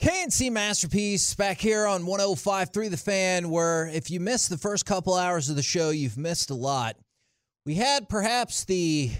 KNC Masterpiece back here on 105.3 The Fan, where if you missed the first couple hours of the show, you've missed a lot. We had perhaps the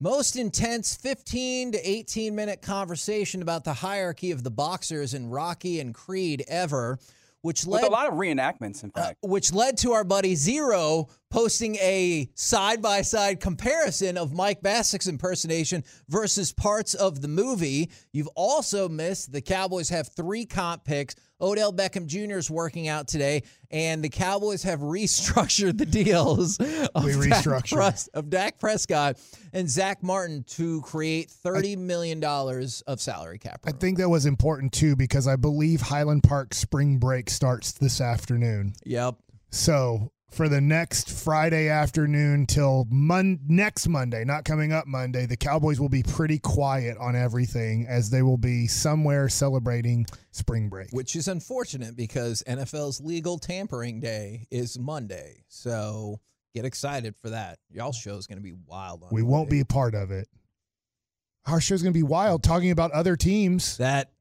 most intense 15 to 18 minute conversation about the hierarchy of the boxers in Rocky and Creed ever, which With led a lot of reenactments, in uh, fact. which led to our buddy Zero posting a side by side comparison of Mike Bassick's impersonation versus parts of the movie. You've also missed the Cowboys have three comp picks. Odell Beckham Jr. is working out today, and the Cowboys have restructured the deals of, We Dak, restructured. Pres- of Dak Prescott and Zach Martin to create $30 million of salary cap. I think that was important too because I believe Highland Park spring break starts this afternoon. Yep. So for the next Friday afternoon till mon- next Monday, not coming up Monday, the Cowboys will be pretty quiet on everything as they will be somewhere celebrating spring break. which is unfortunate because NFL's legal tampering day is Monday. So get excited for that. Y'all show is going to be wild. On We won't be a part of it. Our show's going to be wild talking about other teams. that.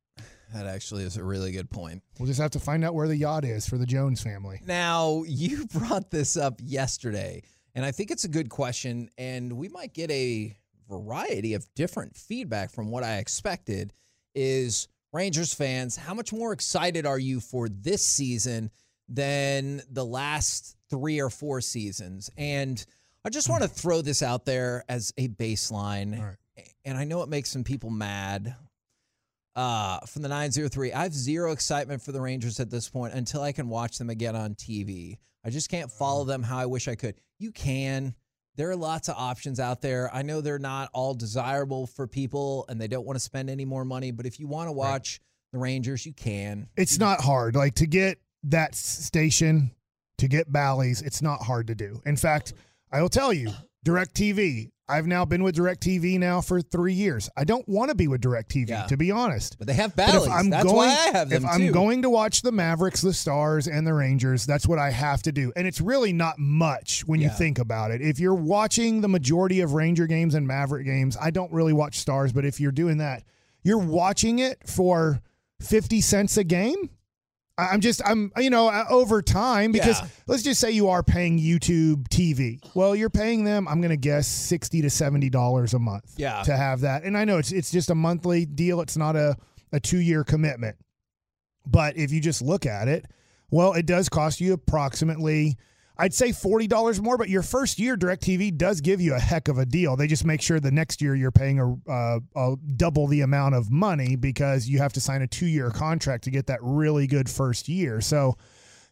That actually is a really good point. We'll just have to find out where the yacht is for the Jones family. Now you brought this up yesterday, and I think it's a good question, and we might get a variety of different feedback from what I expected. Is Rangers fans, how much more excited are you for this season than the last three or four seasons? And I just want to throw this out there as a baseline. Right. And I know it makes some people mad. Uh, from the 903, I have zero excitement for the Rangers at this point until I can watch them again on TV. I just can't follow them how I wish I could. You can. There are lots of options out there. I know they're not all desirable for people and they don't want to spend any more money, but if you want to watch the Rangers, you can. It's not hard. Like to get that station, to get Bally's, it's not hard to do. In fact, I will tell you, DirecTV. I've now been with DirecTV now for three years. I don't want to be with DirecTV, Yeah. to be honest. But they have if I'm That's going, why I have them if I'm too. going to watch the Mavericks, the Stars, and the Rangers, that's what I have to do. And it's really not much when you think about it. If you're watching the majority of Ranger games and Maverick games, I don't really watch Stars, but if you're doing that, you're watching it for 50 cents a game. I'm just, I'm, you know, uh, over time, because Yeah. let's just say you are paying YouTube TV. Well, you're paying them, I'm going to guess, 60 to $70 a month Yeah. to have that. And I know it's it's just a monthly deal. It's not a, a two year commitment. But if you just look at it, well, it does cost you approximately, I'd say $40 more, but your first year DirecTV does give you a heck of a deal. They just make sure the next year you're paying a, uh, a double the amount of money because you have to sign a two year contract to get that really good first year. So,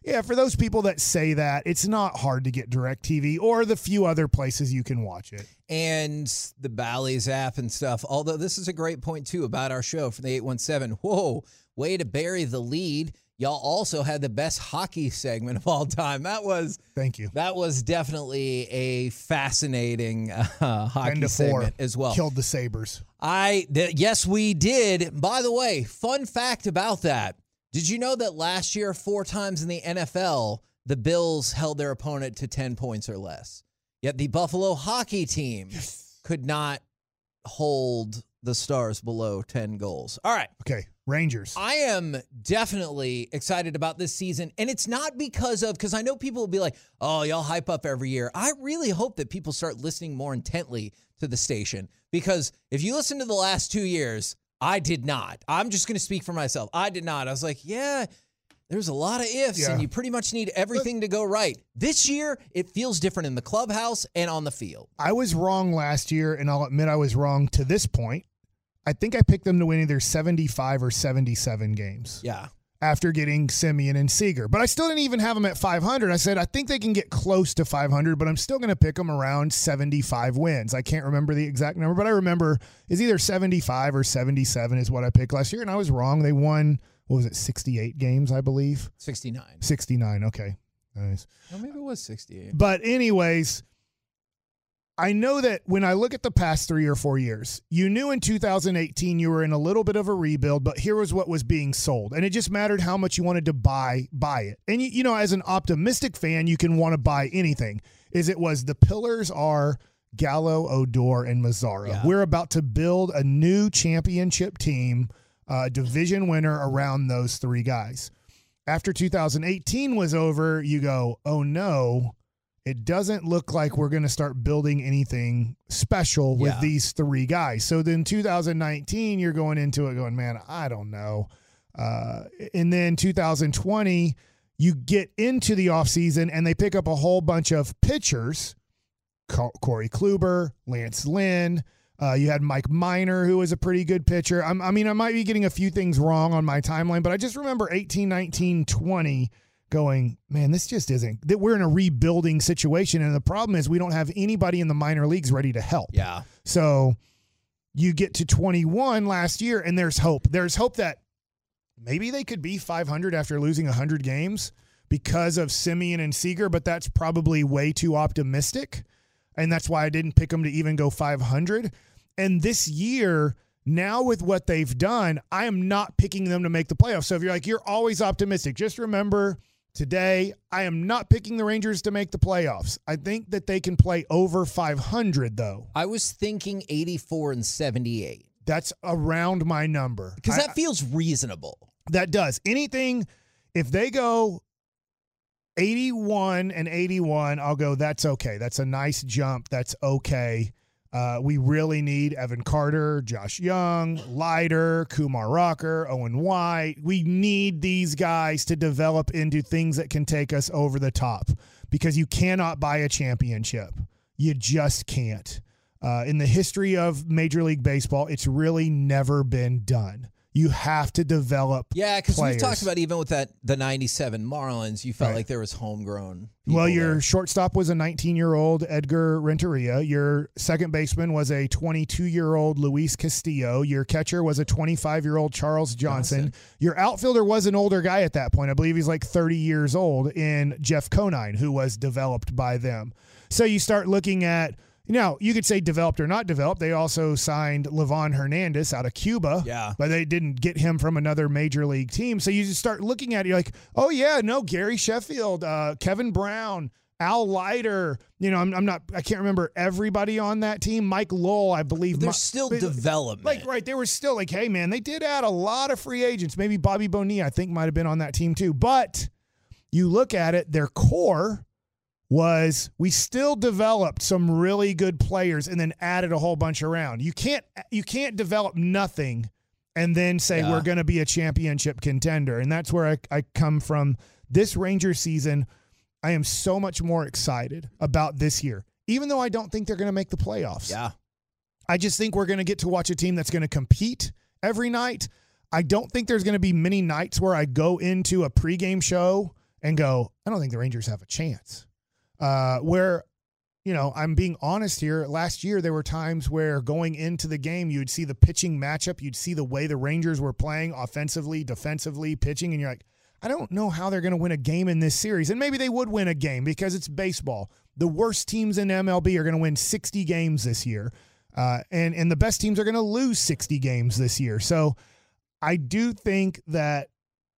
yeah, for those people that say that, it's not hard to get DirecTV or the few other places you can watch it. and the Bally's app and stuff. Although this is a great point too about our show from the 817. Whoa, way to bury the lead. Y'all also had the best hockey segment of all time. That was Thank you. that was definitely a fascinating uh, hockey segment as well. Killed the Sabres. I th- yes, we did. By the way, fun fact about that: Did you know that last year, four times in the NFL, the Bills held their opponent to ten points or less? Yet the Buffalo hockey team could not hold the Stars below ten goals. All right. Okay, Rangers. I am definitely excited about this season. And it's not because of, because I know people will be like, oh, y'all hype up every year. I really hope that people start listening more intently to the station. Because if you listen to the last two years, I did not. I'm just going to speak for myself. I did not. I was like, yeah, there's a lot of ifs, Yeah. and you pretty much need everything to go right. This year, it feels different in the clubhouse and on the field. I was wrong last year, and I'll admit I was wrong to this point. I think I picked them to win either 75 or 77 games Yeah. after getting Semien and Seager. But I still didn't even have them at 500. I said, I think they can get close to 500, but I'm still going to pick them around 75 wins. I can't remember the exact number, but I remember is either 75 or 77 is what I picked last year. And I was wrong. They won, what was it, 68 games, I believe? 69. 69. Okay. Nice. Or maybe it was 68. But, anyways, I know that when I look at the past three or four years, you knew in 2018 you were in a little bit of a rebuild, but here was what was being sold. And it just mattered how much you wanted to buy buy it. And you, you know, as an optimistic fan, you can want to buy anything. Is it was the pillars are Gallo, Odor, and Mazara. Yeah. We're about to build a new championship team, uh, division winner around those three guys. After 2018 was over, you go, oh no, it doesn't look like we're going to start building anything special with Yeah. these three guys. So then 2019, you're going into it going, man, I don't know. Uh, and then 2020, you get into the offseason and they pick up a whole bunch of pitchers Corey Kluber, Lance Lynn. Uh, you had Mike Minor, who was a pretty good pitcher. I'm, I mean, I might be getting a few things wrong on my timeline, but I just remember 18, 19, 20 going, man, this just isn't that we're in a rebuilding situation. And the problem is we don't have anybody in the minor leagues ready to help. Yeah. So you get to 21 last year, and there's hope. There's hope that maybe they could be 500 after losing 100 games because of Semien and Seager, but that's probably way too optimistic. And that's why I didn't pick them to even go 500. And this year, now with what they've done, I am not picking them to make the playoffs. So if you're like, you're always optimistic, just remember today, I am not picking the Rangers to make the playoffs. I think that they can play over 500, though. I was thinking 84 and 78 That's around my number. because that feels reasonable. that does anything. If they go 81 and 81, I'll go, that's okay. That's a nice jump. That's okay. Uh, we really need Evan Carter, Josh Jung, Leiter, Kumar Rocker, Owen White. We need these guys to develop into things that can take us over the top because you cannot buy a championship. You just can't. Uh, in the history of Major League Baseball, it's really never been done. You have to develop. Yeah, because we've talked about even with that the '97 Marlins, you felt Right. like there was homegrown. Well, your there. shortstop was a 19 year old Edgar Renteria. Your second baseman was a 22 year old Luis Castillo. Your catcher was a 25 year old Charles Johnson. Johnson. Your outfielder was an older guy at that point. I believe he's like 30 years old in Jeff Conine, who was developed by them. So you start looking at, now you could say developed or not developed. They also signed Livan Hernandez out of Cuba yeah, but they didn't get him from another major league team. So you just start looking at it, you're like, oh yeah, no, Gary Sheffield, uh, Kevin Brown, Al Leiter. You know, I'm, I'm not, I can't remember everybody on that team. Mike Lowell, I believe. There's still but- development. Like right, they were still like, hey man, they did add a lot of free agents. Maybe Bobby Bonilla, I think, might have been on that team too. But you look at it, their core was we still developed some really good players and then added a whole bunch around. You can't you can't develop nothing and then say Yeah. we're going to be a championship contender. And that's where I, I come from. This Ranger season, I am so much more excited about this year, even though I don't think they're going to make the playoffs. yeah, I just think we're going to get to watch a team that's going to compete every night. I don't think there's going to be many nights where I go into a pregame show and go, I don't think the Rangers have a chance. Uh, where, you know, I'm being honest here. Last year, there were times where going into the game, you'd see the pitching matchup, you'd see the way the Rangers were playing offensively, defensively, pitching, and you're like, I don't know how they're going to win a game in this series. And maybe they would win a game because it's baseball. The worst teams in MLB are going to win 60 games this year. Uh, and and the best teams are going to lose 60 games this year. So I do think that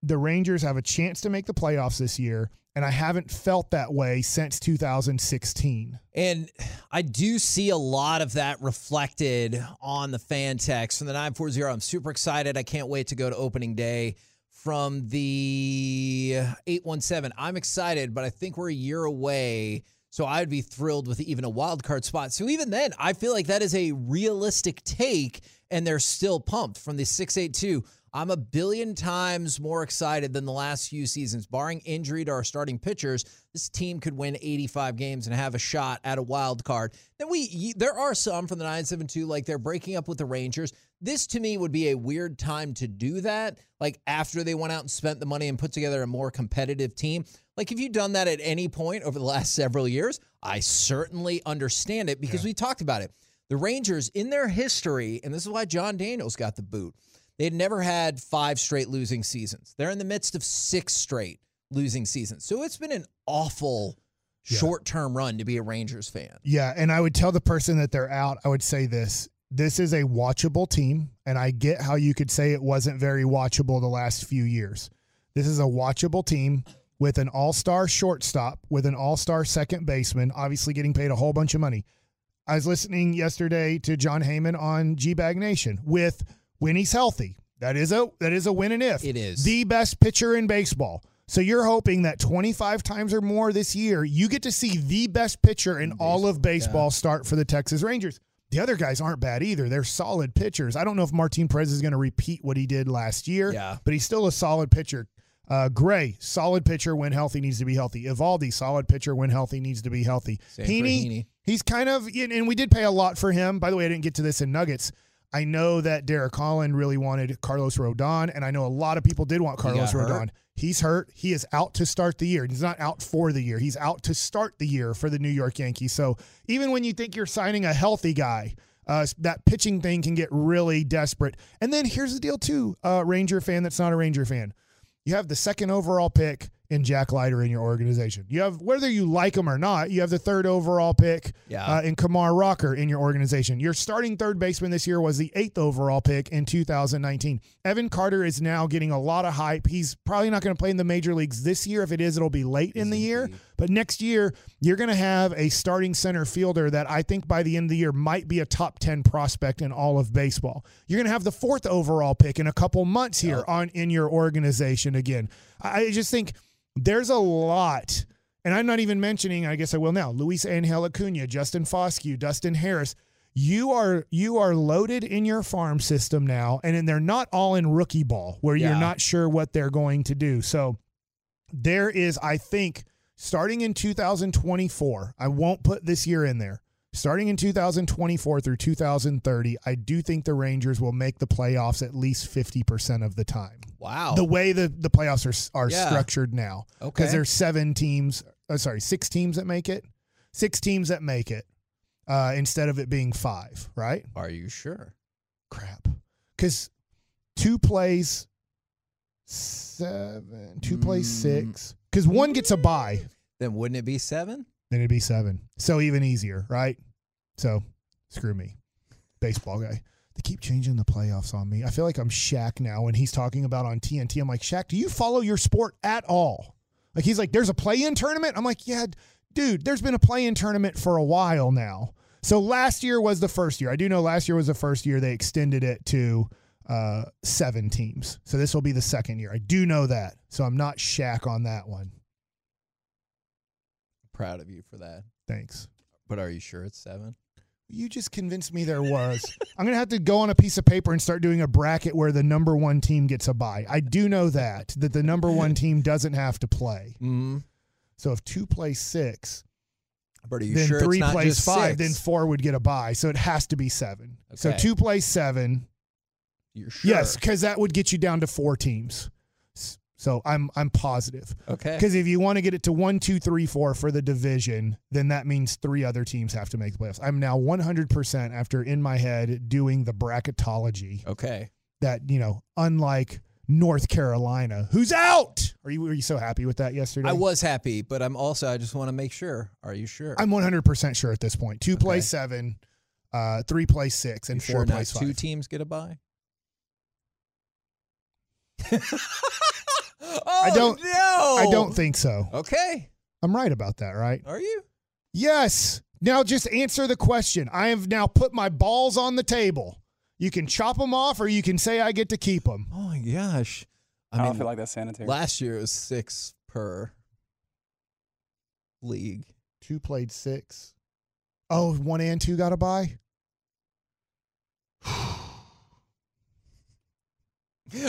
the Rangers have a chance to make the playoffs this year, and I haven't felt that way since 2016. and I do see a lot of that reflected on the fan text from the 940. I'm super excited. I can't wait to go to opening day. From the 817, I'm excited, but I think we're a year away. So I'd be thrilled with even a wild card spot. So even then, I feel like that is a realistic take, and they're still pumped. From the 682, I'm a billion times more excited than the last few seasons. Barring injury to our starting pitchers, this team could win 85 games and have a shot at a wild card. Then we, there are some from the 972, like they're breaking up with the Rangers. this to me would be a weird time to do that. Like after they went out and spent the money and put together a more competitive team. Like if you've done that at any point over the last several years, I certainly understand it because we talked about it. The Rangers, in their history, and this is why Jon Daniels got the boot, they had never had five straight losing seasons. They're in the midst of six straight losing seasons. So it's been an awful Yeah. short term run to be a Rangers fan. Yeah, and I would tell the person that they're out, I would say this. This is a watchable team, and I get how you could say it wasn't very watchable the last few years. This is a watchable team with an all-star shortstop, with an all-star second baseman, obviously getting paid a whole bunch of money. I was listening yesterday to Jon Heyman on G Bag Nation with when he's healthy. That is a that is a win and if. It is. the best pitcher in baseball. So you're hoping that 25 times or more this year, you get to see the best pitcher in all of baseball start for the Texas Rangers. The other guys aren't bad either. They're solid pitchers. I don't know if Martin Perez is going to repeat what he did last year, Yeah. but he's still a solid pitcher. Uh, Gray, solid pitcher when healthy, needs to be healthy. Eovaldi, solid pitcher when healthy, needs to be healthy. Same Heaney, Heaney. he's kind of, and we did pay a lot for him. By the way, I didn't get to this in Nuggets. I know that Derek Holland really wanted Carlos Rodon, and I know a lot of people did want Carlos got hurt. Rodon. He's hurt. He is out to start the year. He's not out for the year. He's out to start the year for the New York Yankees. So even when you think you're signing a healthy guy, uh, that pitching thing can get really desperate. And then here's the deal, too, uh, Ranger fan that's not a Ranger fan. You have the second overall pick in Jack Leiter in your organization. You have whether you like him or not. You have the third overall pick Yeah. uh, in Kumar Rocker in your organization. Your starting third baseman this year was the eighth overall pick in 2019. Evan Carter is now getting a lot of hype. He's probably not going to play in the major leagues this year. If it is, it'll be late in the year. But next year, you're going to have a starting center fielder that I think by the end of the year might be a top 10 prospect in all of baseball. You're going to have the fourth overall pick in a couple months here on in your organization again. I just think there's a lot, and I'm not even mentioning. I guess I will now. Luis Angel Acuna, Justin Foscue, Dustin Harris. You are you are loaded in your farm system now, and then they're not all in rookie ball where you're not sure what they're going to do. So there is, I think, starting in 2024. I won't put this year in there. Starting in 2024 through 2030, I do think the Rangers will make the playoffs at least 50% of the time Wow. the way the, the playoffs are are Yeah. structured now. Okay. Because there's seven teams, uh, sorry, six teams that make it, six teams that make it, uh, instead of it being five, right? Are you sure? Crap. Because two plays seven, two plays Mm. six. Because one gets a bye, Then wouldn't it be seven? then it'd be seven. So even easier, right? So screw me, baseball guy. They keep changing the playoffs on me. I feel like I'm Shaq now when he's talking about on TNT. I'm like, Shaq, do you follow your sport at all? Like he's like, there's a play-in tournament. I'm like, yeah, dude, there's been a play-in tournament for a while now. So last year was the first year. I do know last year was the first year they extended it to uh, seven teams. So this will be the second year. I do know that. So I'm not Shaq on that one. Proud of you for that. Thanks. But are you sure it's seven? You just convinced me there was. I'm going to have to go on a piece of paper and start doing a bracket where the number one team gets a bye. I do know that, that the number one team doesn't have to play. Mm-hmm. So if two plays six, But are you then sure three it's not plays just five, six? then four would get a bye. So it has to be seven. So two plays seven. You're sure? Yes, because that would get you down to four teams. So I'm I'm positive. Okay. Because if you want to get it to one, two, three, four for the division, then that means three other teams have to make the playoffs. I'm now 100% after in my head doing the bracketology Okay. that, you know, unlike North Carolina, who's out. Are you, were you so happy with that yesterday? I was happy, but I'm also, I just want to make sure. Are you sure? I'm 100% sure at this point. Two Okay. plays seven, uh, three plays six, and You four sure not plays two teams get a bye? oh, I don't- No, I don't think so. Okay. I'm right about that, right? Are you? Yes. Now just answer the question. I have now put my balls on the table. You can chop them off or you can say I get to keep them. Oh my gosh. I, I, don't feel like that's sanitary. last year it was six per league. Two played six. Oh, one and two got a bye?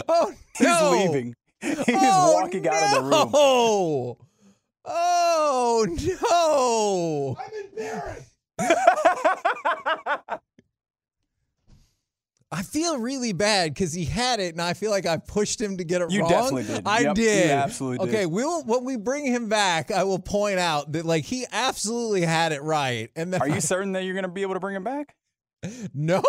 Oh He's no! leaving. He's oh, walking out of the room. no! Oh no! I'm embarrassed. I feel really bad because he had it, and I feel like I pushed him to get it You wrong. definitely did. I Yep, you did. absolutely did. Okay, we'll when we bring him back, I will point out that like he absolutely had it right. And then Are I- you certain that you're going to be able to bring him back? No.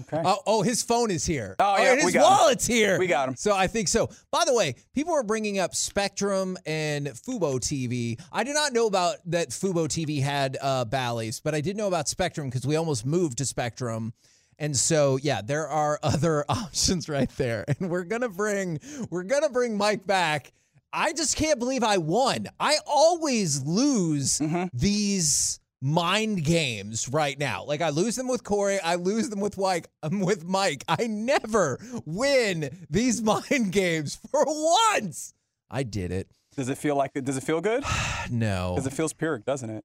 Okay. Uh, oh, his phone is here. Oh, yeah, and we his got him. wallet's here. We got him. So I think so. By the way, people are bringing up Spectrum and Fubo TV. I did not know about that Fubo TV had uh, Bally's, but I did know about Spectrum because we almost moved to Spectrum. And so, yeah, there are other options right there. And we're gonna bring we're gonna bring Mike back. I just can't believe I won. I always lose Mm-hmm. these mind games right now. Like I lose them with Corey, I lose them with Mike. I'm with Mike. I never win these mind games for once. I did it. Does it feel like Does it feel good? No, Because it feels pyrrhic, doesn't it?